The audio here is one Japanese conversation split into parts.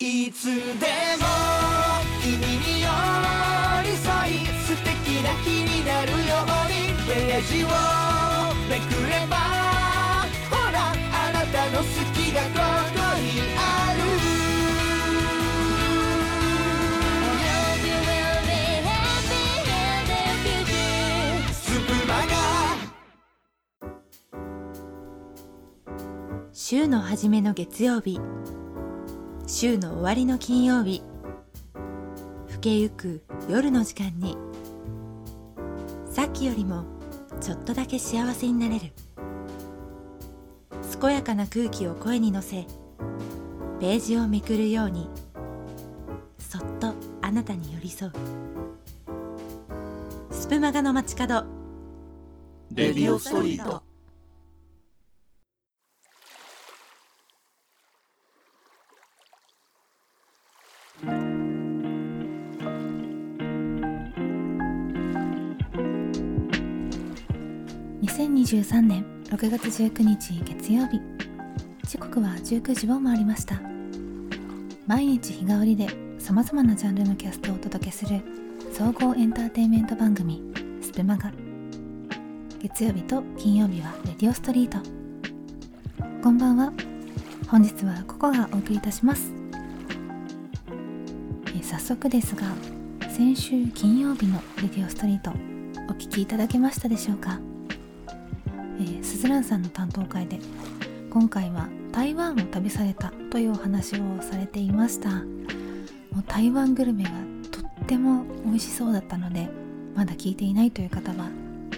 いつでも君に寄り添い素敵な日になるようにページをめくればほらあなたの好きがここにある週の初めの月曜日。週の終わりの金曜日。更けゆく夜の時間に。さっきよりもちょっとだけ幸せになれる。健やかな空気を声に乗せページをめくるようにそっとあなたに寄り添う。スプマガの街角。レディオストリート。2023年6月19日月曜日。時刻は19時を回りました。毎日日替わりでさまざまなジャンルのキャストをお届けする総合エンターテインメント番組スプマガ。月曜日と金曜日はレディオストリート。こんばんは。本日はココがお送りいたします。え早速ですが先週金曜日のレディオストリートお聞きいただけましたでしょうか？えー、スズランさんの担当会で今回は台湾を旅されたというお話をされていました。もう台湾グルメがとっても美味しそうだったのでまだ聞いていないという方は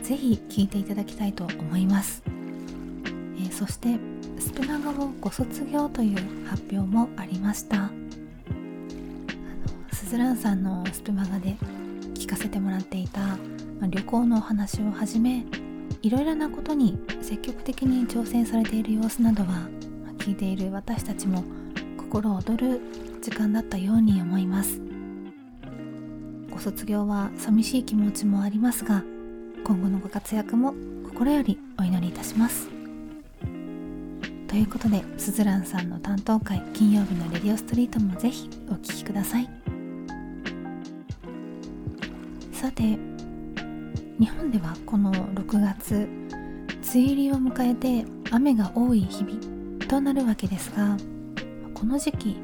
是非聞いていただきたいと思います、えーそしてスプナガをご卒業という発表もありました。スズランさんのスプマガで聞かせてもらっていた、ま旅行のお話をはじめいろいろなことに積極的に挑戦されている様子などは聞いている私たちも心躍る時間だったように思います。ご卒業は寂しい気持ちもありますが今後のご活躍も心よりお祈りいたします。ということでスズランさんの担当会金曜日のレディオストリートもぜひお聴きください。さて日本ではこの6月梅雨入りを迎えて雨が多い日々となるわけですがこの時期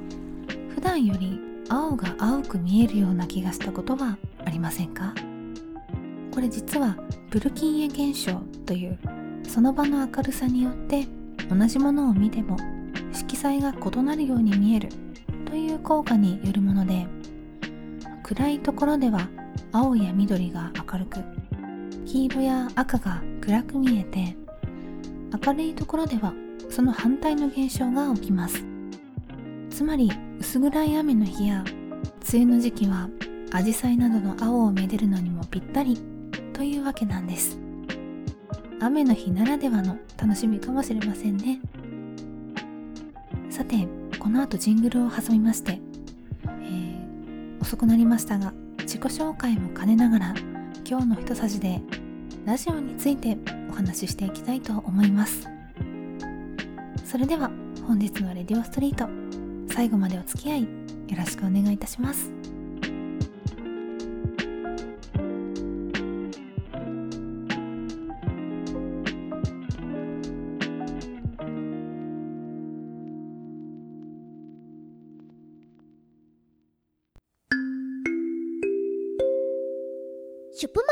普段より青が青く見えるような気がしたことはありませんか？これ実はブルキンエ現象というその場の明るさによって同じものを見ても色彩が異なるように見えるという効果によるもので暗いところでは青や緑が明るく黄色や赤が暗く見えて明るいところではその反対の現象が起きます。つまり薄暗い雨の日や梅雨の時期はアジサイなどの青をめでるのにもぴったりというわけなんです。雨の日ならではの楽しみかもしれませんね。さてこの後ジングルを挟みまして、えー遅くなりましたが自己紹介も兼ねながら今日の一さじでラジオについてお話ししていきたいと思います。それでは本日のレディオストリート最後までお付き合いよろしくお願いいたします。シュプマ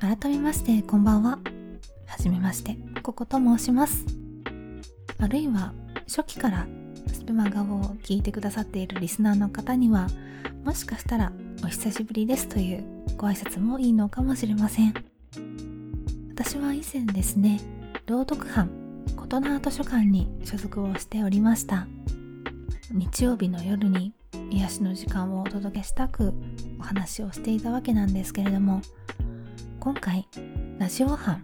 ガ。改めましてこんばんは。はじめまして。ここと申します。あるいは初期からスプマガを聞いてくださっているリスナーの方にはもしかしたらお久しぶりですというご挨拶もいいのかもしれません。私は以前ですね朗読班琴の図書館に所属をしておりました。日曜日の夜に癒しの時間をお届けしたくお話をしていたわけなんですけれども今回ラジオ班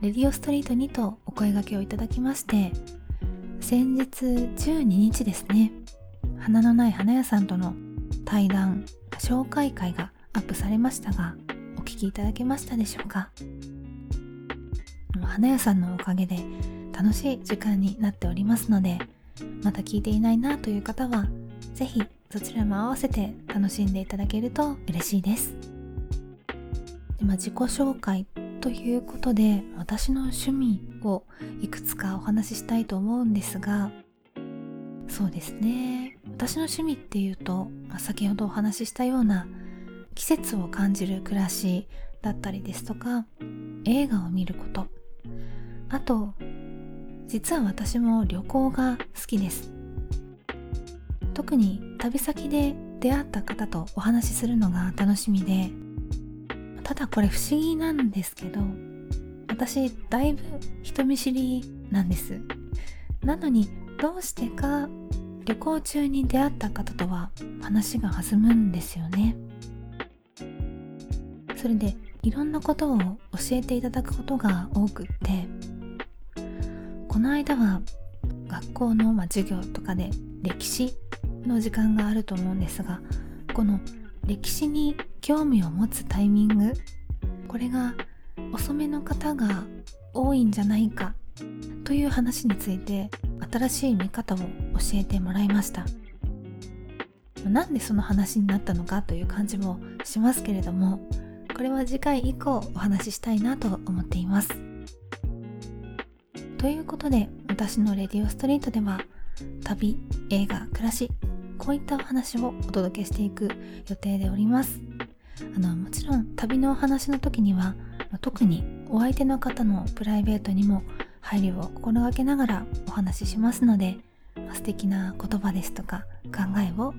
レディオストリートにとお声掛けをいただきまして先日12日ですね花のない花屋さんとの対談紹介会がアップされましたがお聞きいただけましたでしょうか？花屋さんのおかげで楽しい時間になっておりますのでまだ聞いていないなという方は是非そちらも合わせて楽しんでいただけると嬉しいです。で、まあ、自己紹介ということで私の趣味をいくつかお話ししたいと思うんですがそうですね。私の趣味っていうと、ま、先ほどお話ししたような季節を感じる暮らしだったりですとか映画を見ること。あと実は私も旅行が好きです。特に旅先で出会った方とお話しするのが楽しみでただこれ不思議なんですけど私だいぶ人見知りなんです。なのにどうしてか旅行中に出会った方とは話が弾むんですよね。それでいろんなことを教えていただくことが多くってこの間は学校の、ま授業とかで歴史の時間があると思うんですがこの歴史に興味を持つタイミングこれが遅めの方が多いんじゃないかという話について新しい見方を教えてもらいました。なんでその話になったのかという感じもしますけれどもこれは次回以降お話ししたいなと思っています。ということで私のレディオストリートでは旅映画暮らしこういったお話をお届けしていく予定でおります。あのもちろん旅のお話の時には特にお相手の方のプライベートにも配慮を心がけながらお話ししますので素敵な言葉ですとか考えを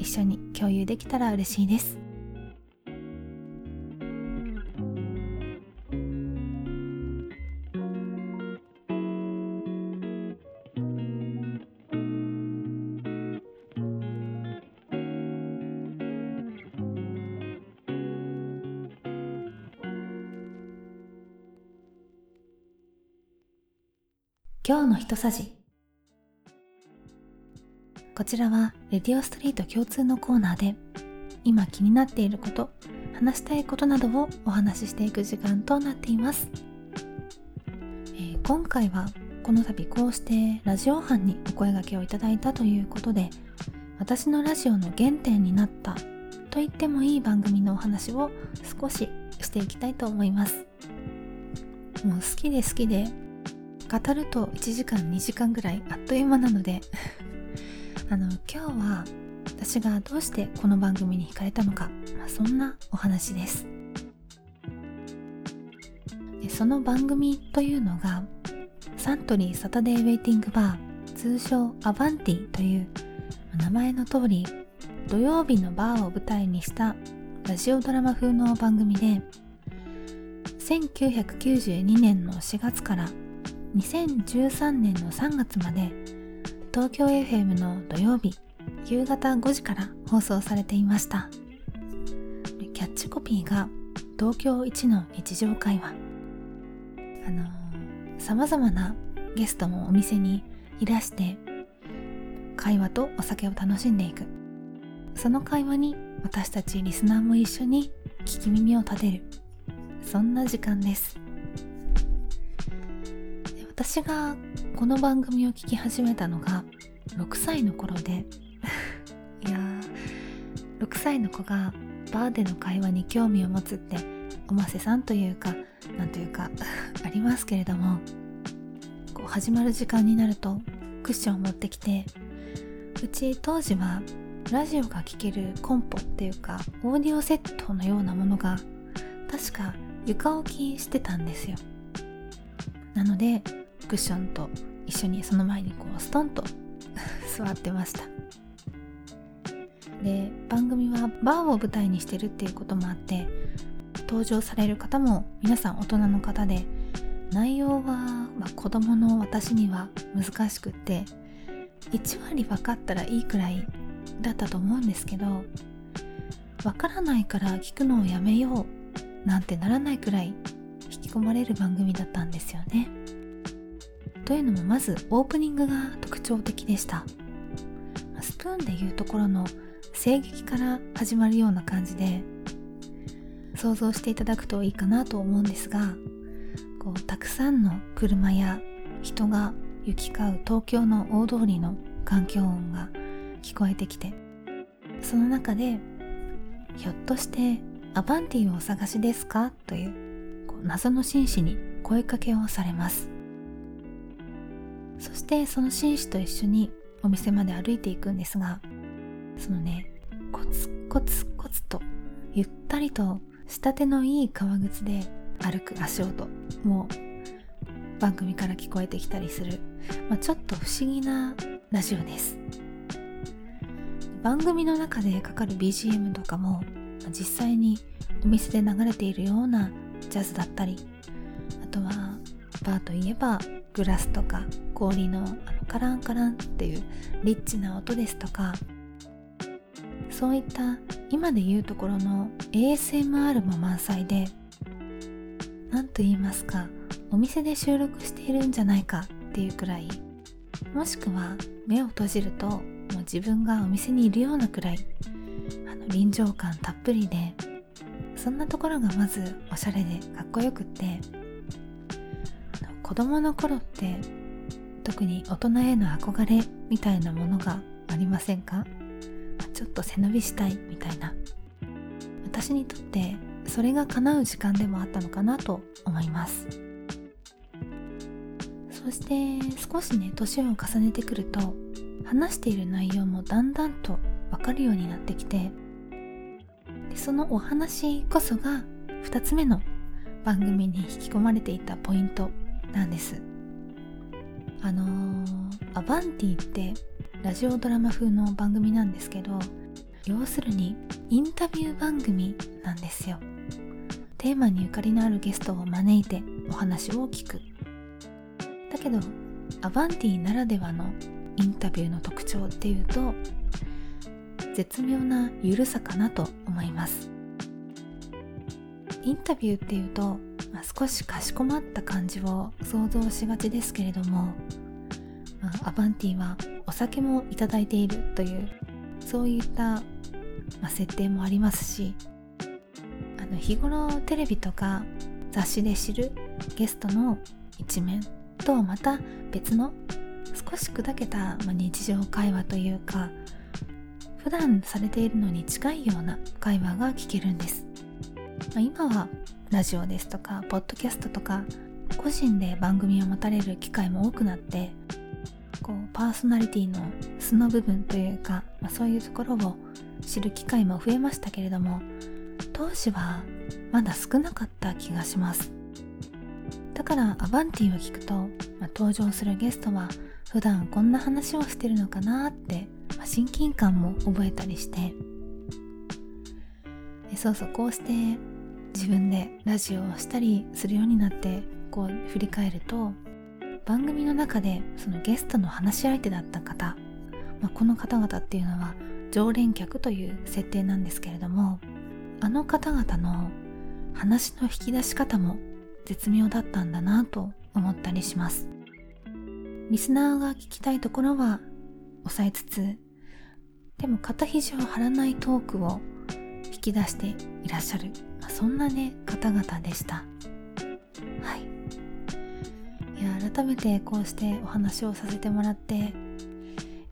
一緒に共有できたら嬉しいです。今日の一さじ。こちらはレディオストリート共通のコーナーで今気になっていること話したいことなどをお話ししていく時間となっています、えー、今回はこの度こうしてラジオ班にお声がけをいただいたということで私のラジオの原点になったと言ってもいい番組のお話を少ししていきたいと思います。もう好きで好きで語ると1時間2時間ぐらいあっという間なので あの今日は私がどうしてこの番組に惹かれたのか、まあ、そんなお話です。その番組というのがサントリーサタデーウェイティングバー通称アバンティという名前の通り土曜日のバーを舞台にしたラジオドラマ風の番組で1992年の4月から2013年の3月まで東京 FM の土曜日夕方5時から放送されていました。キャッチコピーが東京一の日常会話。あのさまざまなゲストもお店にいらして会話とお酒を楽しんでいく。その会話に私たちリスナーも一緒に聞き耳を立てる。そんな時間です。私がこの番組を聞き始めたのが6歳の頃で。いやー6歳の子がバーでの会話に興味を持つっておませさんというかなんというか ありますけれどもこう始まる時間になるとクッションを持ってきてうち当時はラジオが聴けるコンポっていうかオーディオセットのようなものが確か床置きしてたんですよ。なのでクッションと一緒にその前にこうストンと 座ってましたで番組はバーを舞台にしてるっていうこともあって登場される方も皆さん大人の方で内容は、まあ、子供の私には難しくって1割分かったらいいくらいだったと思うんですけど分からないから聞くのをやめようなんてならないくらい引き込まれる番組だったんですよね。というのもまずオープニングが特徴的でした。スプーンでいうところの声劇から始まるような感じで想像していただくといいかなと思うんですがこうたくさんの車や人が行き交う東京の大通りの環境音が聞こえてきてその中でひょっとしてアバンティをお探しですか？というこう謎の紳士に声かけをされます。そしてその紳士と一緒にお店まで歩いていくんですがそのねコツコツコツとゆったりと仕手のいい革靴で歩く足音も番組から聞こえてきたりする、まあ、ちょっと不思議なラジオです。番組の中でかかる BGM とかも実際にお店で流れているようなジャズだったりあとはバーといえばグラスとか氷のあのカランカランっていうリッチな音ですとかそういった今で言うところの ASMR も満載で何と言いますかお店で収録しているんじゃないかっていうくらいもしくは目を閉じるともう自分がお店にいるようなくらいあの臨場感たっぷりでそんなところがまずおしゃれでかっこよくって子供の頃って特に大人への憧れみたいなものがありませんか？ちょっと背伸びしたいみたいな。私にとってそれが叶う時間でもあったのかなと思います。そして少しね年を重ねてくると話している内容もだんだんと分かるようになってきてでそのお話こそが2つ目の番組に引き込まれていたポイント。なんです。あのー、アバンティってラジオドラマ風の番組なんですけど要するにインタビュー番組なんですよ。テーマにゆかりのあるゲストを招いてお話を聞く。だけどアバンティならではのインタビューの特徴っていうと絶妙なゆるさかなと思います。インタビューっていうと、まあ、少しかしこまった感じを想像しがちですけれども、まあ、アバンティはお酒もいただいているというそういった、まあ、設定もありますしあの日頃テレビとか雑誌で知るゲストの一面とはまた別の少し砕けた、まあ、日常会話というか普段されているのに近いような会話が聞けるんです、まあ、今はラジオですとかポッドキャストとか個人で番組を持たれる機会も多くなってこうパーソナリティの素の部分というか、まあ、そういうところを知る機会も増えましたけれども当時はまだ少なかった気がします。だからアバンティを聞くと、まあ、登場するゲストは普段こんな話をしてるのかなって、まあ、親近感も覚えたりして。そうそうこうして自分でラジオをしたりするようになってこう振り返ると番組の中でそのゲストの話し相手だった方、まあ、この方々っていうのは常連客という設定なんですけれどもあの方々の話の引き出し方も絶妙だったんだなと思ったりします。リスナーが聞きたいところは抑えつつでも肩肘を張らないトークを引き出していらっしゃる。そんなね方々でした。はい。いや改めてこうしてお話をさせてもらって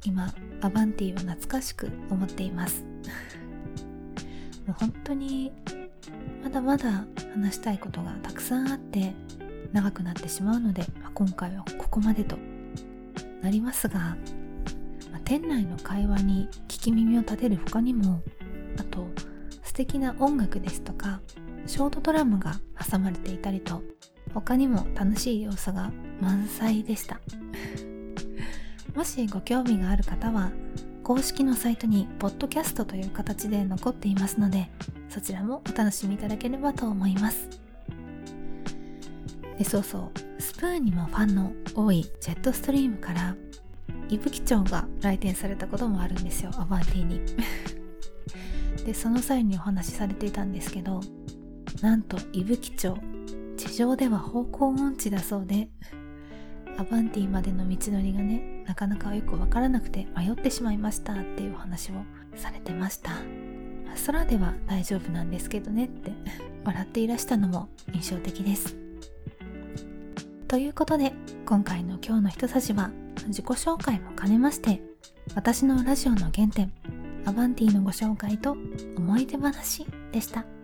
今アバンティを懐かしく思っています。もう本当にまだまだ話したいことがたくさんあって長くなってしまうので、まあ、今回はここまでとなりますが、まあ、店内の会話に聞き耳を立てる他にもあと素敵な音楽ですとかショートドラマが挟まれていたりと他にも楽しい要素が満載でした。もしご興味がある方は公式のサイトにポッドキャストという形で残っていますのでそちらもお楽しみいただければと思います。でそうそう。スプーンにもファンの多いジェットストリームから伊吹町が来店されたこともあるんですよアバンティーに。でその際にお話しされていたんですけどなんと伊吹町地上では方向音痴だそうでアバンティまでの道のりがねなかなかよくわからなくて迷ってしまいましたっていうお話をされてました。空では大丈夫なんですけどねって笑っていらしたのも印象的です。ということで今回の今日の人さじは自己紹介も兼ねまして私のラジオの原点アバンティのご紹介と思い出話でした。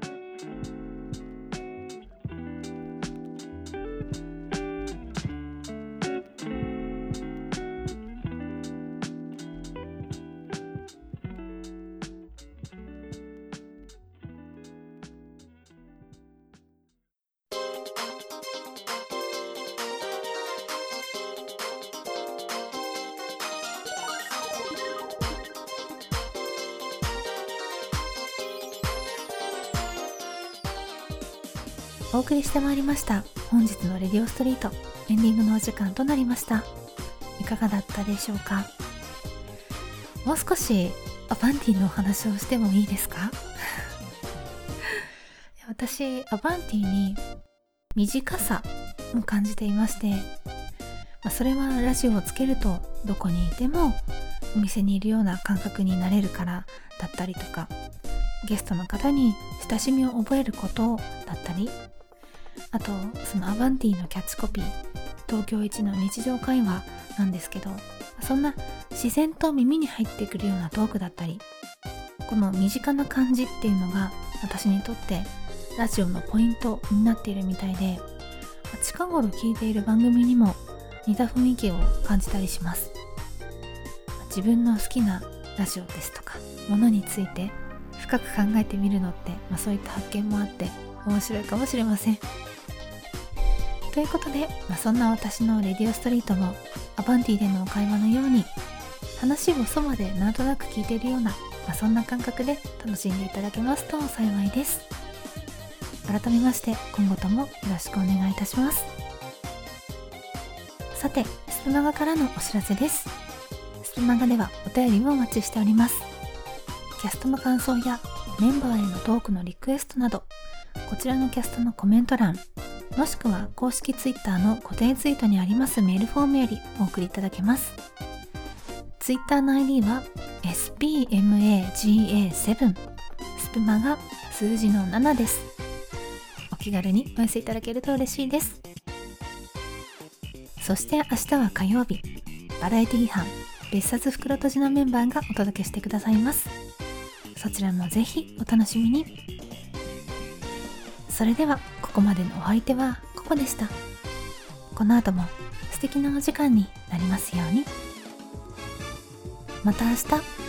お送りしてまいりました。本日のレディオストリートエンディングのお時間となりました。いかがだったでしょうか？もう少しアバンティのお話をしてもいいですか？私アバンティに短さを感じていまして、ま、それはラジオをつけるとどこにいてもお店にいるような感覚になれるからだったりとかゲストの方に親しみを覚えることだったりあとそのアバンティのキャッチコピー東京一の日常会話なんですけどそんな自然と耳に入ってくるようなトークだったりこの身近な感じっていうのが私にとってラジオのポイントになっているみたいで近頃聞いている番組にも似た雰囲気を感じたりします。自分の好きなラジオですとかものについて深く考えてみるのって、まあ、そういった発見もあって面白いかもしれません。ということで、まあ、そんな私のレディオストリートもアバンティでのお会話のように話をそばでなんとなく聞いているような、まあ、そんな感覚で楽しんでいただけますと幸いです。改めまして今後ともよろしくお願いいたします。さてスプマガからのお知らせです。スプマガではお便りもお待ちしております。キャストの感想やメンバーへのトークのリクエストなどこちらのキャストのコメント欄もしくは公式 Twitter の固定ツイートにありますメールフォームよりお送りいただけます。Twitter の ID は spmaga7 スプマが数字の7です。お気軽にお寄せいただけると嬉しいです。そして明日は火曜日、バラエティ班別冊袋とじのメンバーがお届けしてくださいます。そちらもぜひお楽しみに。それではここまでのお相手はここでした。この後も素敵なお時間になりますように。また明日。